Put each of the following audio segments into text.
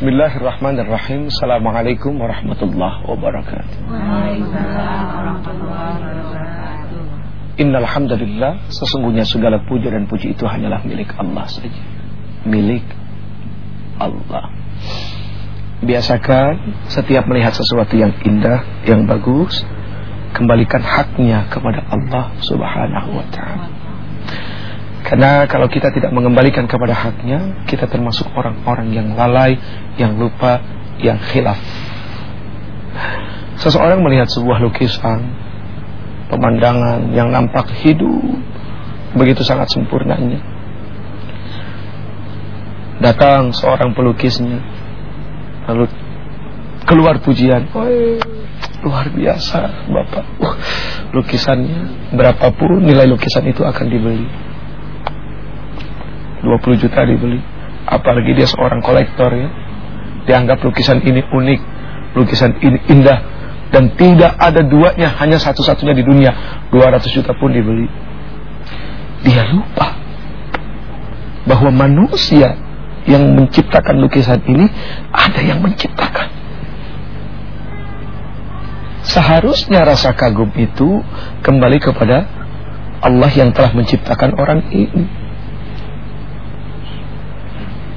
Bismillahirrahmanirrahim. Assalamualaikum warahmatullahi wabarakatuh. Innal hamdalillah, sesungguhnya segala puja dan puji itu hanyalah milik Allah saja. Milik Allah. Biasakan setiap melihat sesuatu yang indah, yang bagus, kembalikan haknya kepada Allah Subhanahu wa taala. Karena kalau kita tidak mengembalikan kepada haknya, kita termasuk orang-orang yang lalai, yang lupa, yang khilaf. Seseorang melihat sebuah lukisan, pemandangan yang nampak hidup, begitu sangat sempurnanya. Datang seorang pelukisnya, lalu keluar pujian, luar biasa Bapak. Uh, lukisannya berapapun nilai lukisan itu akan dibeli. 20 juta dibeli. Apalagi dia seorang kolektor ya. Dianggap lukisan ini unik, lukisan ini indah dan tidak ada duanya, hanya satu-satunya di dunia. 200 juta pun dibeli. Dia lupa bahwa manusia yang menciptakan lukisan ini ada yang menciptakan. Seharusnya rasa kagum itu kembali kepada Allah yang telah menciptakan orang ini.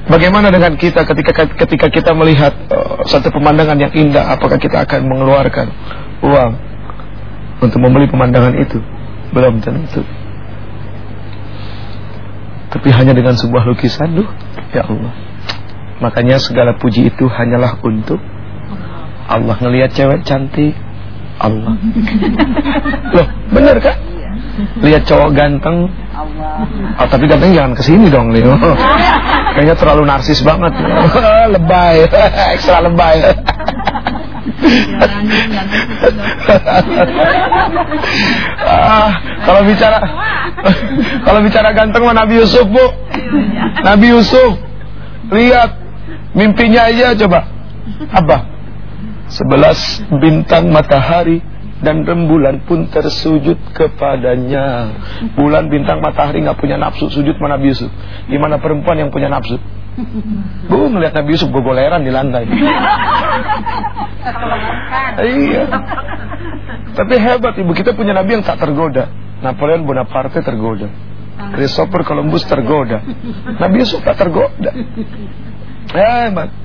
Bagaimana dengan kita ketika ketika kita melihat uh, satu pemandangan yang indah, apakah kita akan mengeluarkan uang untuk membeli pemandangan itu? Belum tentu. Tapi hanya dengan sebuah lukisan, duh, ya Allah. Makanya segala puji itu hanyalah untuk Allah ngelihat cewek cantik, Allah. Loh, bener kan? Lihat cowok ganteng. Oh, tapi ganteng jangan ke sini dong, Leo. Kayaknya terlalu narsis banget. lebay, ekstra lebay. ah, kalau bicara kalau bicara ganteng mah Nabi Yusuf, Bu. Nabi Yusuf. Lihat mimpinya aja coba. Apa? Sebelas bintang matahari dan rembulan pun tersujud kepadanya. Bulan, bintang, matahari nggak punya nafsu sujud mana Nabi Yusuf. Gimana perempuan yang punya nafsu? Bu melihat Nabi Yusuf gogoleran di lantai. iya. Tapi hebat ibu kita punya Nabi yang tak tergoda. Napoleon Bonaparte tergoda. Christopher Columbus tergoda. Nabi Yusuf tak tergoda. Hebat.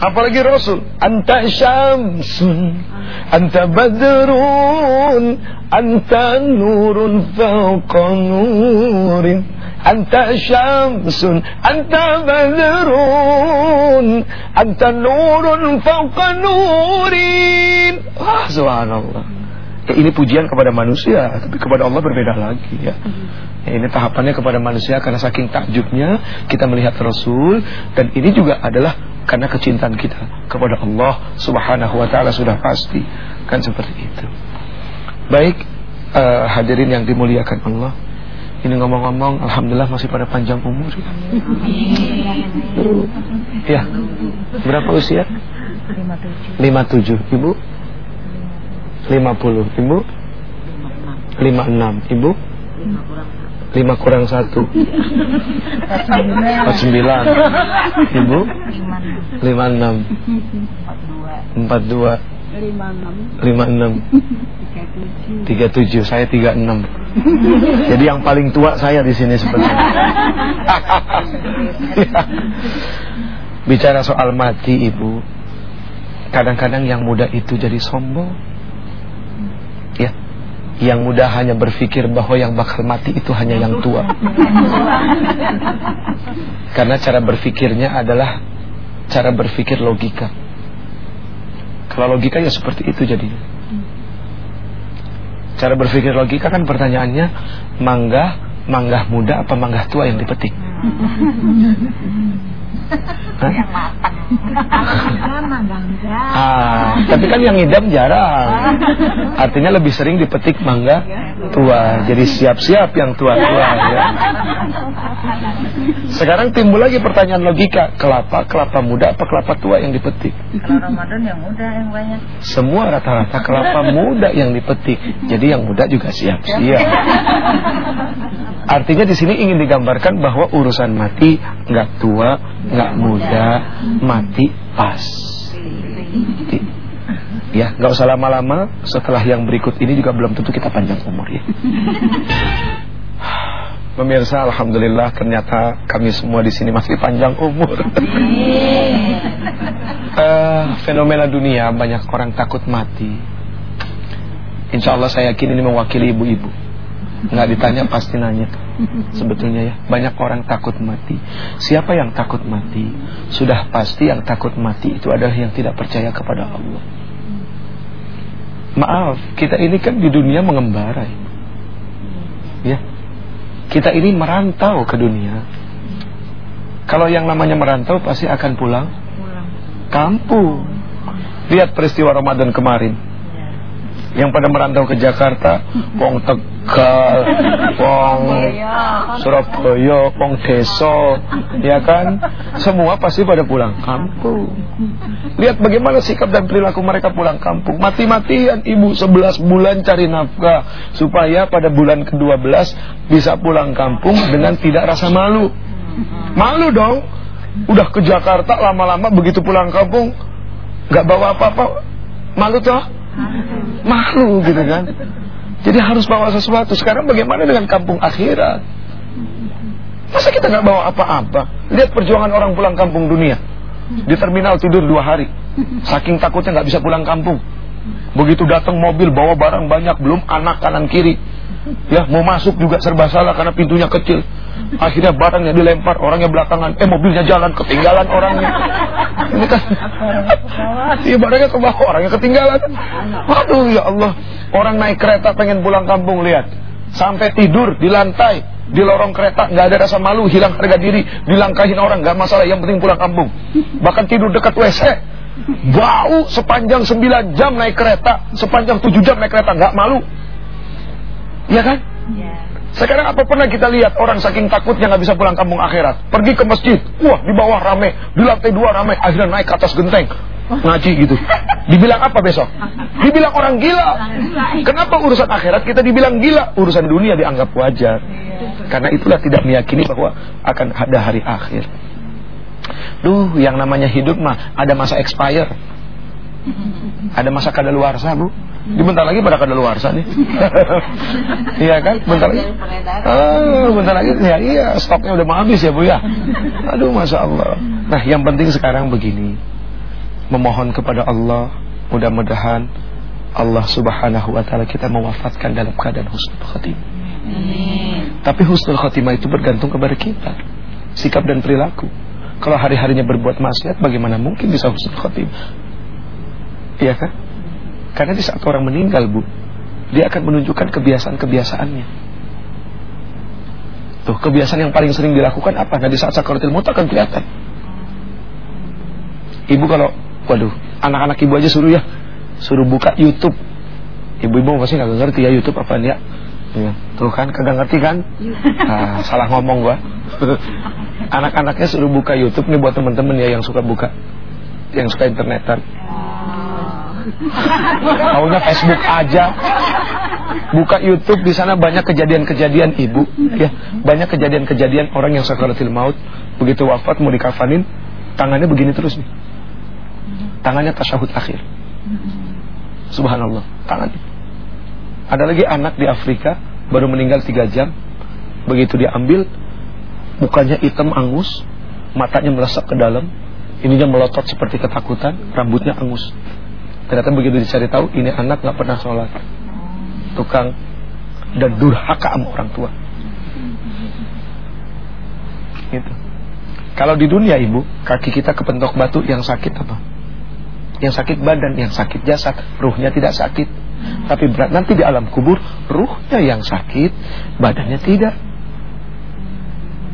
Apalagi Rasul. Anta syamsun Anta badrun Anta nurun fauqa nurin. Anta syamsun Anta badrun Anta nurun fauqa nurin. Wah subhanallah. Ya, Ini pujian kepada manusia Tapi kepada Allah berbeda lagi ya. Ya, ini tahapannya kepada manusia karena saking takjubnya kita melihat Rasul. Dan ini juga adalah karena kecintaan kita kepada Allah Subhanahu wa taala sudah pasti kan seperti itu. Baik uh, hadirin yang dimuliakan Allah. Ini ngomong-ngomong alhamdulillah masih pada panjang umur ya. Ya. Berapa usia? 57. 57. Ibu? 50. Ibu? 56. Ibu? 5 lima kurang satu. Empat sembilan. Ibu? Lima enam. Empat dua. Lima enam. Tiga tujuh. Saya tiga enam. Jadi yang paling tua saya di sini sebenarnya. Bicara soal mati ibu. Kadang-kadang yang muda itu jadi sombong yang muda hanya berpikir bahwa yang bakal mati itu hanya yang tua. Karena cara berpikirnya adalah cara berpikir logika. Kalau logika ya seperti itu jadinya. Cara berpikir logika kan pertanyaannya mangga, mangga muda apa mangga tua yang dipetik? Yang matang. ah, tapi kan yang ngidam jarang. Artinya lebih sering dipetik mangga tua. Jadi siap-siap yang tua-tua ya. Sekarang timbul lagi pertanyaan logika, kelapa, kelapa muda apa kelapa tua yang dipetik? Kalau Ramadan yang muda yang banyak. Semua rata-rata kelapa muda yang dipetik. Jadi yang muda juga siap-siap. Artinya di sini ingin digambarkan bahwa urusan mati nggak tua, nggak muda, mati pas. Ya, nggak usah lama-lama. Setelah yang berikut ini juga belum tentu kita panjang umur ya. Pemirsa, alhamdulillah ternyata kami semua di sini masih panjang umur. uh, fenomena dunia banyak orang takut mati. Insya Allah saya yakin ini mewakili ibu-ibu. Nggak ditanya pasti nanya. Sebetulnya ya banyak orang takut mati. Siapa yang takut mati? Sudah pasti yang takut mati itu adalah yang tidak percaya kepada Allah. Maaf, kita ini kan di dunia mengembara. Ya. Kita ini merantau ke dunia. Kalau yang namanya merantau pasti akan pulang kampung. Lihat peristiwa Ramadan kemarin. Yang pada merantau ke Jakarta, wong Tegal, wong Surabaya, wong Deso, ya kan? Semua pasti pada pulang kampung. Lihat bagaimana sikap dan perilaku mereka pulang kampung. Mati-matian ibu 11 bulan cari nafkah supaya pada bulan ke-12 bisa pulang kampung dengan tidak rasa malu. Malu dong. Udah ke Jakarta lama-lama begitu pulang kampung nggak bawa apa-apa. Malu toh? Malu gitu kan. Jadi harus bawa sesuatu. Sekarang bagaimana dengan kampung akhirat? Masa kita nggak bawa apa-apa? Lihat perjuangan orang pulang kampung dunia. Di terminal tidur dua hari. Saking takutnya nggak bisa pulang kampung. Begitu datang mobil bawa barang banyak Belum anak kanan kiri. Ya mau masuk juga serba salah karena pintunya kecil Akhirnya barangnya dilempar, orangnya belakangan, eh mobilnya jalan, ketinggalan orangnya. Ini kan, iya barangnya ke bawah, orangnya ketinggalan. Waduh ya Allah, orang naik kereta pengen pulang kampung lihat, sampai tidur di lantai, di lorong kereta nggak ada rasa malu, hilang harga diri, dilangkahin orang nggak masalah, yang penting pulang kampung. Bahkan tidur dekat WC, bau sepanjang 9 jam naik kereta, sepanjang 7 jam naik kereta nggak malu, ya kan? Yeah. Sekarang apa pernah kita lihat orang saking takutnya nggak bisa pulang kampung akhirat, pergi ke masjid, wah di bawah rame, di lantai dua rame, akhirnya naik ke atas genteng, ngaji gitu. Dibilang apa besok? Dibilang orang gila. Kenapa urusan akhirat kita dibilang gila? Urusan dunia dianggap wajar. Karena itulah tidak meyakini bahwa akan ada hari akhir. Duh, yang namanya hidup mah ada masa expire. Ada masa kadaluarsa, Bu. Di bentar lagi pada kadaluarsa nih. Iya kan? Bentar lagi. Ah, bentar lagi ya iya, stoknya udah mau habis ya, Bu ya. Aduh, Masya Allah. Nah, yang penting sekarang begini. Memohon kepada Allah, mudah-mudahan Allah Subhanahu wa taala kita mewafatkan dalam keadaan husnul khotimah. Tapi husnul khotimah itu bergantung kepada kita, sikap dan perilaku. Kalau hari-harinya berbuat maksiat, bagaimana mungkin bisa husnul khotimah? Iya kan? Karena di saat orang meninggal bu Dia akan menunjukkan kebiasaan-kebiasaannya Tuh kebiasaan yang paling sering dilakukan apa? Nah di saat sakaratul maut akan kelihatan Ibu kalau Waduh anak-anak ibu aja suruh ya Suruh buka Youtube Ibu-ibu pasti gak ngerti ya Youtube apa ya Ya, tuh kan kagak ngerti kan? Nah, salah ngomong gua. Anak-anaknya suruh buka YouTube nih buat teman-teman ya yang suka buka, yang suka internetan. Taunya Facebook aja. Buka YouTube di sana banyak kejadian-kejadian ibu, ya. Banyak kejadian-kejadian orang yang sakaratul maut, begitu wafat mau dikafanin, tangannya begini terus nih. Tangannya tasyahud akhir. Subhanallah, tangannya. Ada lagi anak di Afrika baru meninggal tiga jam, begitu diambil, mukanya hitam angus, matanya melesak ke dalam, ininya melotot seperti ketakutan, rambutnya angus. Ternyata begitu dicari tahu ini anak nggak pernah sholat, tukang dan durhaka sama orang tua. Gitu. Kalau di dunia ibu, kaki kita kepentok batu yang sakit apa? Yang sakit badan, yang sakit jasad, ruhnya tidak sakit. Tapi berat nanti di alam kubur, ruhnya yang sakit, badannya tidak.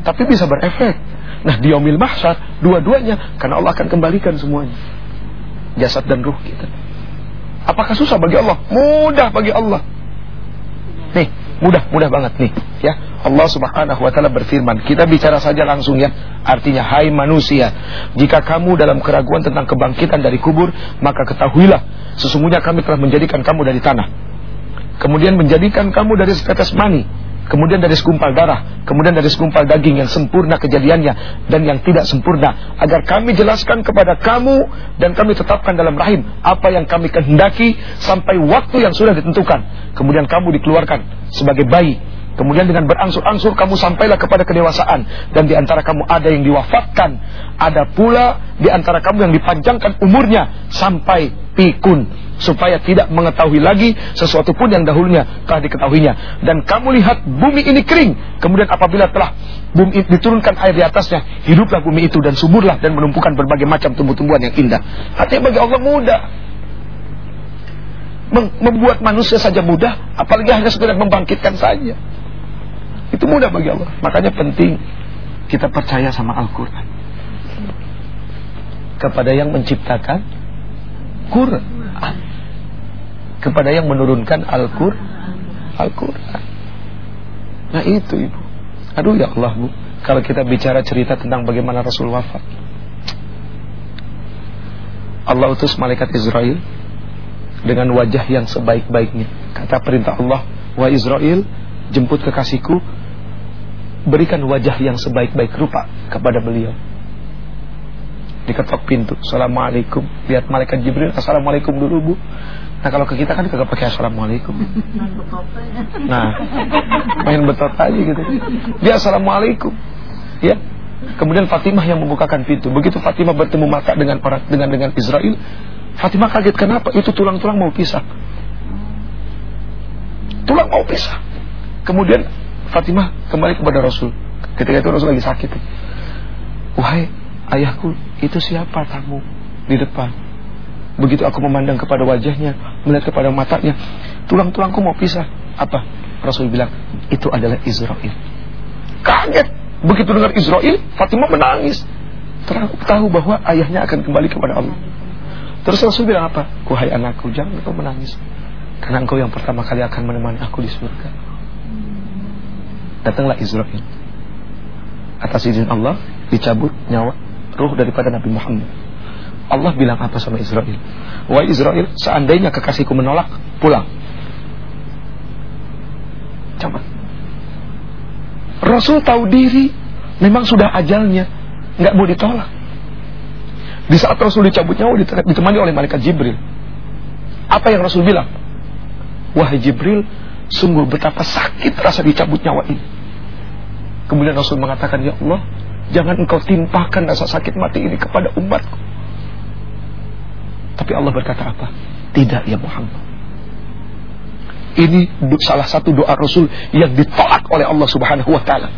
Tapi bisa berefek. Nah di omil mahsyar, dua-duanya, karena Allah akan kembalikan semuanya. Jasad dan ruh kita. Apakah susah bagi Allah? Mudah bagi Allah. Nih, Mudah, mudah banget nih, ya. Allah Subhanahu wa taala berfirman, kita bicara saja langsung ya. Artinya, hai manusia, jika kamu dalam keraguan tentang kebangkitan dari kubur, maka ketahuilah sesungguhnya kami telah menjadikan kamu dari tanah. Kemudian menjadikan kamu dari setetes mani kemudian dari segumpal darah, kemudian dari segumpal daging yang sempurna kejadiannya dan yang tidak sempurna, agar kami jelaskan kepada kamu dan kami tetapkan dalam rahim apa yang kami kehendaki sampai waktu yang sudah ditentukan. Kemudian kamu dikeluarkan sebagai bayi. Kemudian dengan berangsur-angsur kamu sampailah kepada kedewasaan dan di antara kamu ada yang diwafatkan, ada pula di antara kamu yang dipanjangkan umurnya sampai pikun supaya tidak mengetahui lagi sesuatu pun yang dahulunya telah diketahuinya. Dan kamu lihat bumi ini kering. Kemudian apabila telah bumi diturunkan air di atasnya hiduplah bumi itu dan suburlah dan menumpukan berbagai macam tumbuh-tumbuhan yang indah. Artinya bagi Allah mudah. Membuat manusia saja mudah apalagi hanya sekedar membangkitkan saja. Itu mudah bagi Allah. Makanya penting kita percaya sama Al-Quran. Kepada yang menciptakan Quran kepada yang menurunkan Al-Quran. Al-Quran. Nah itu ibu. Aduh ya Allah bu. Kalau kita bicara cerita tentang bagaimana Rasul wafat. Allah utus malaikat Israel dengan wajah yang sebaik-baiknya. Kata perintah Allah wa Israel jemput kekasihku. Berikan wajah yang sebaik-baik rupa kepada beliau diketok pintu Assalamualaikum lihat malaikat Jibril Assalamualaikum dulu bu Nah kalau ke kita kan kagak pakai assalamualaikum. Nah, main betot aja gitu. Dia assalamualaikum, ya. Kemudian Fatimah yang membukakan pintu. Begitu Fatimah bertemu mata dengan orang dengan dengan Israel, Fatimah kaget kenapa? Itu tulang-tulang mau pisah. Tulang mau pisah. Kemudian Fatimah kembali kepada Rasul. Ketika itu Rasul lagi sakit. Wahai ayahku, itu siapa tamu di depan? Begitu aku memandang kepada wajahnya, melihat kepada matanya, tulang-tulangku mau pisah. Apa? Rasul bilang, itu adalah Israel. Kaget. Begitu dengar Israel, Fatimah menangis. Tahu bahwa ayahnya akan kembali kepada Allah. Terus Rasul bilang apa? Wahai anakku, jangan kau menangis. Karena engkau yang pertama kali akan menemani aku di surga. Datanglah Israel. Atas izin Allah, dicabut nyawa ruh daripada Nabi Muhammad Allah bilang apa sama Israel? Wahai Israel, seandainya kekasihku menolak, pulang. Coba. Rasul tahu diri, memang sudah ajalnya, nggak mau ditolak. Di saat Rasul dicabut nyawa ditemani oleh malaikat Jibril. Apa yang Rasul bilang? Wahai Jibril, sungguh betapa sakit rasa dicabut nyawa ini. Kemudian Rasul mengatakan, Ya Allah, jangan engkau timpakan rasa sakit mati ini kepada umatku. Tapi Allah berkata apa? Tidak ya Muhammad. Ini salah satu doa Rasul yang ditolak oleh Allah Subhanahu wa taala.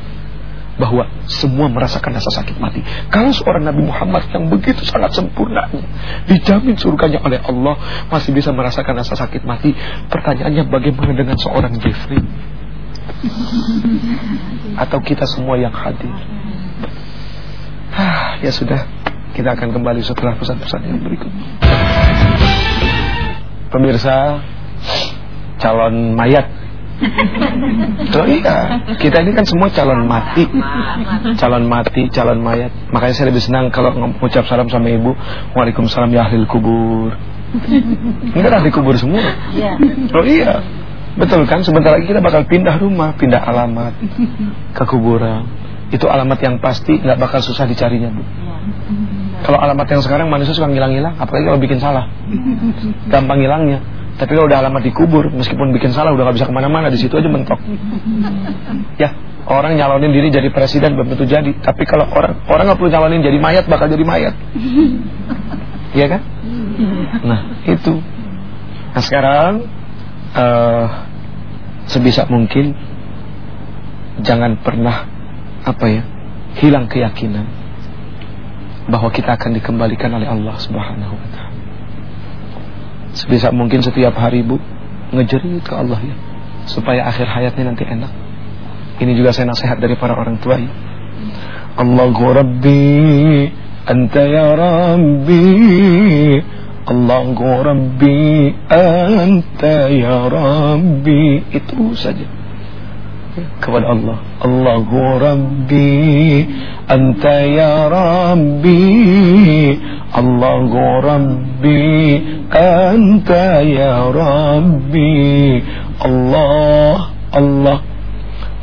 Bahwa semua merasakan rasa sakit mati. Kalau seorang Nabi Muhammad yang begitu sangat sempurna dijamin surganya oleh Allah masih bisa merasakan rasa sakit mati. Pertanyaannya bagaimana dengan seorang Jeffrey? Atau kita semua yang hadir? Ya sudah, kita akan kembali setelah pesan-pesan yang berikut. Pemirsa, calon mayat. Oh iya, kita ini kan semua calon mati. Calon mati, calon mayat. Makanya saya lebih senang kalau mengucap salam sama ibu. Waalaikumsalam ya ahli kubur. Ini kan ahli kubur semua. Iya. Oh iya. Betul kan? Sebentar lagi kita bakal pindah rumah, pindah alamat ke kuburan. Itu alamat yang pasti nggak bakal susah dicarinya, Bu. Kalau alamat yang sekarang manusia suka ngilang-ngilang, apalagi kalau bikin salah, gampang ngilangnya. Tapi kalau udah alamat dikubur, meskipun bikin salah udah gak bisa ke mana-mana, di situ aja mentok. Ya, orang nyalonin diri jadi presiden belum tentu jadi. Tapi kalau orang orang nggak perlu nyalonin jadi mayat, bakal jadi mayat. Iya kan? Nah, itu. Nah sekarang uh, sebisa mungkin jangan pernah apa ya hilang keyakinan bahwa kita akan dikembalikan oleh Allah Subhanahu wa taala. Sebisa mungkin setiap hari Bu ngejerit ke Allah ya supaya akhir hayatnya nanti enak. Ini juga saya nasihat dari para orang tua ya. Allahu Rabbi anta ya Rabbi Allahu Rabbi anta ya Rabbi itu saja. Kepada Allah. Allahu Rabbi, Anta ya Rabbi, Allahu Rabbi, Anta ya Rabbi, Allah, Allah,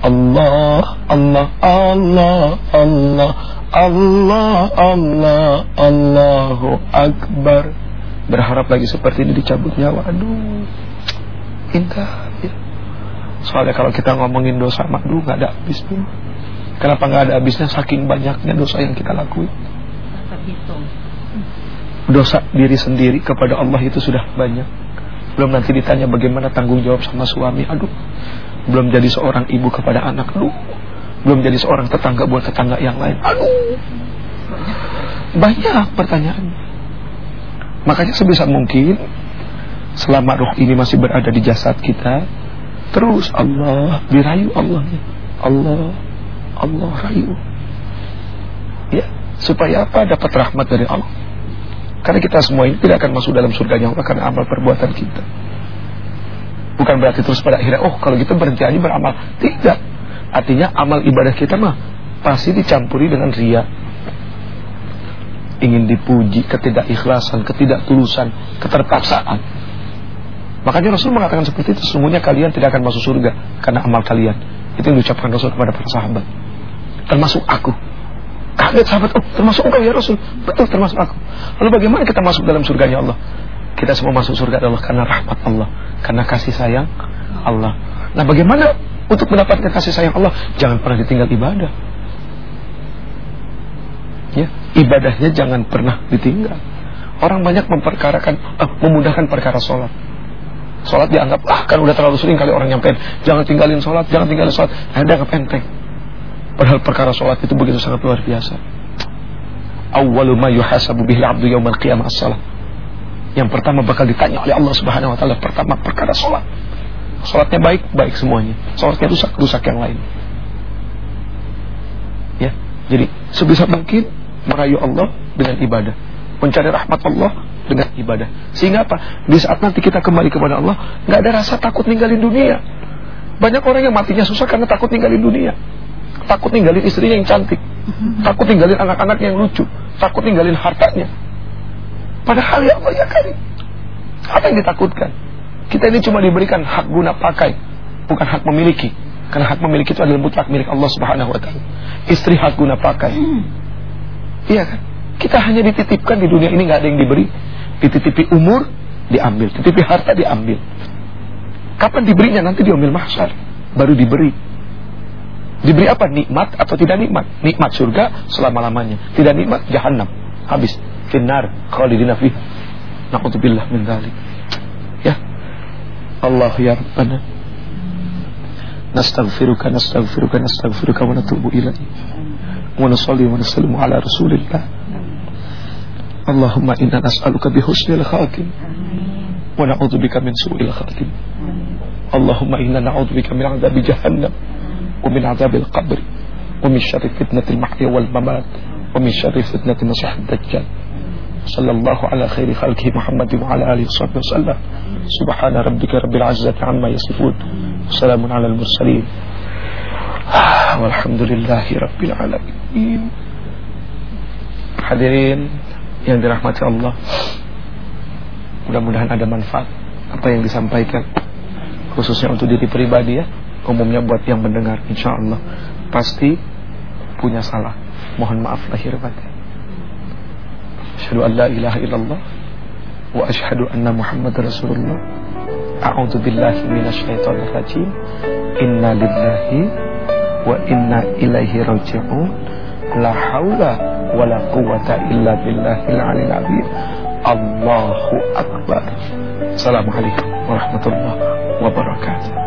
Allah, Allah, Allah, Allah, Allah, Allah, Allahu Akbar. Berharap lagi seperti ini dicabut nyawa. Aduh, indah. Ya. Soalnya kalau kita ngomongin dosa, aduh nggak ada habisnya. Kenapa nggak ada habisnya? Saking banyaknya dosa yang kita lakuin. Dosa diri sendiri kepada Allah itu sudah banyak. Belum nanti ditanya bagaimana tanggung jawab sama suami. Aduh, belum jadi seorang ibu kepada anak. Aduh, belum jadi seorang tetangga buat tetangga yang lain. Aduh, banyak pertanyaan. Makanya sebisa mungkin selama roh ini masih berada di jasad kita, Terus Allah dirayu Allahnya. Allah Allah rayu. Ya, supaya apa? Dapat rahmat dari Allah. Karena kita semua ini tidak akan masuk dalam surganya Allah karena amal perbuatan kita. Bukan berarti terus pada akhirnya, oh kalau gitu berhenti aja beramal. Tidak. Artinya amal ibadah kita mah pasti dicampuri dengan ria. Ingin dipuji, ketidakikhlasan, ketidaktulusan, keterpaksaan. Makanya Rasul mengatakan seperti itu Sesungguhnya kalian tidak akan masuk surga Karena amal kalian. Itu yang diucapkan Rasul kepada para sahabat. Termasuk aku. Kaget sahabat, oh termasuk engkau ya Rasul. Betul termasuk aku. Lalu bagaimana kita masuk dalam surganya Allah? Kita semua masuk surga Allah karena rahmat Allah Karena kasih sayang Allah. Nah bagaimana untuk mendapatkan kasih sayang Allah? Jangan pernah ditinggal ibadah. Ya, ibadahnya jangan pernah ditinggal. Orang banyak memperkarakan, eh, memudahkan perkara sholat. Sholat dianggap, ah kan udah terlalu sering kali orang nyampein. Jangan tinggalin sholat, jangan tinggalin sholat. Ada nggak penting. Padahal perkara sholat itu begitu sangat luar biasa. Awwalu ma yuhasabu bihi abdu yawmal qiyamah as-salat. Yang pertama bakal ditanya oleh Allah Subhanahu wa taala pertama perkara sholat. Sholatnya baik, baik semuanya. Sholatnya rusak, rusak yang lain. Ya, jadi sebisa mungkin merayu Allah dengan ibadah, mencari rahmat Allah dengan ibadah. Sehingga apa? Di saat nanti kita kembali kepada Allah, nggak ada rasa takut ninggalin dunia. Banyak orang yang matinya susah karena takut ninggalin dunia. Takut ninggalin istrinya yang cantik. Takut ninggalin anak-anak yang lucu. Takut ninggalin hartanya. Padahal ya ya kan. Apa yang ditakutkan? Kita ini cuma diberikan hak guna pakai, bukan hak memiliki. Karena hak memiliki itu adalah mutlak milik Allah Subhanahu wa taala. Istri hak guna pakai. Iya kan? Kita hanya dititipkan di dunia ini nggak ada yang diberi dititipi umur diambil, titipi harta diambil. Kapan diberinya? Nanti diambil mahsyar, baru diberi. Diberi apa? Nikmat atau tidak nikmat? Nikmat surga selama-lamanya. Tidak nikmat jahanam. Habis. Finnar khalidina fiha. Na'udzubillah min dzalik. Ya. Allah ya Rabbana. Nastaghfiruka nastaghfiruka nastaghfiruka wa natubu ilaik. Wa nusalli wa nusallimu اللهم إنا نسألك بحسن الخاتم ونعوذ بك من سوء الخاتم. اللهم إنا نعوذ بك من عذاب جهنم ومن عذاب القبر ومن شر فتنة المحيا والممات ومن شر فتنة المسيح الدجال. صلى الله على خير خلقه محمد وعلى آله وصحبه وسلم. سبحان ربك رب العزة عما يصفون. وسلام على المرسلين. والحمد لله رب العالمين. hadirin yang dirahmati Allah. Mudah-mudahan ada manfaat apa yang disampaikan khususnya untuk diri pribadi ya umumnya buat yang mendengar insya Allah pasti punya salah. Mohon maaf lahir batin. Asyhadu an la ilaha illallah wa asyhadu anna muhammad rasulullah. A'udzu billahi minasyaitonir rajim. Inna lillahi wa inna ilaihi raji'un. La haula ولا قوة إلا بالله العلي العظيم. الله أكبر. السلام عليكم ورحمة الله وبركاته.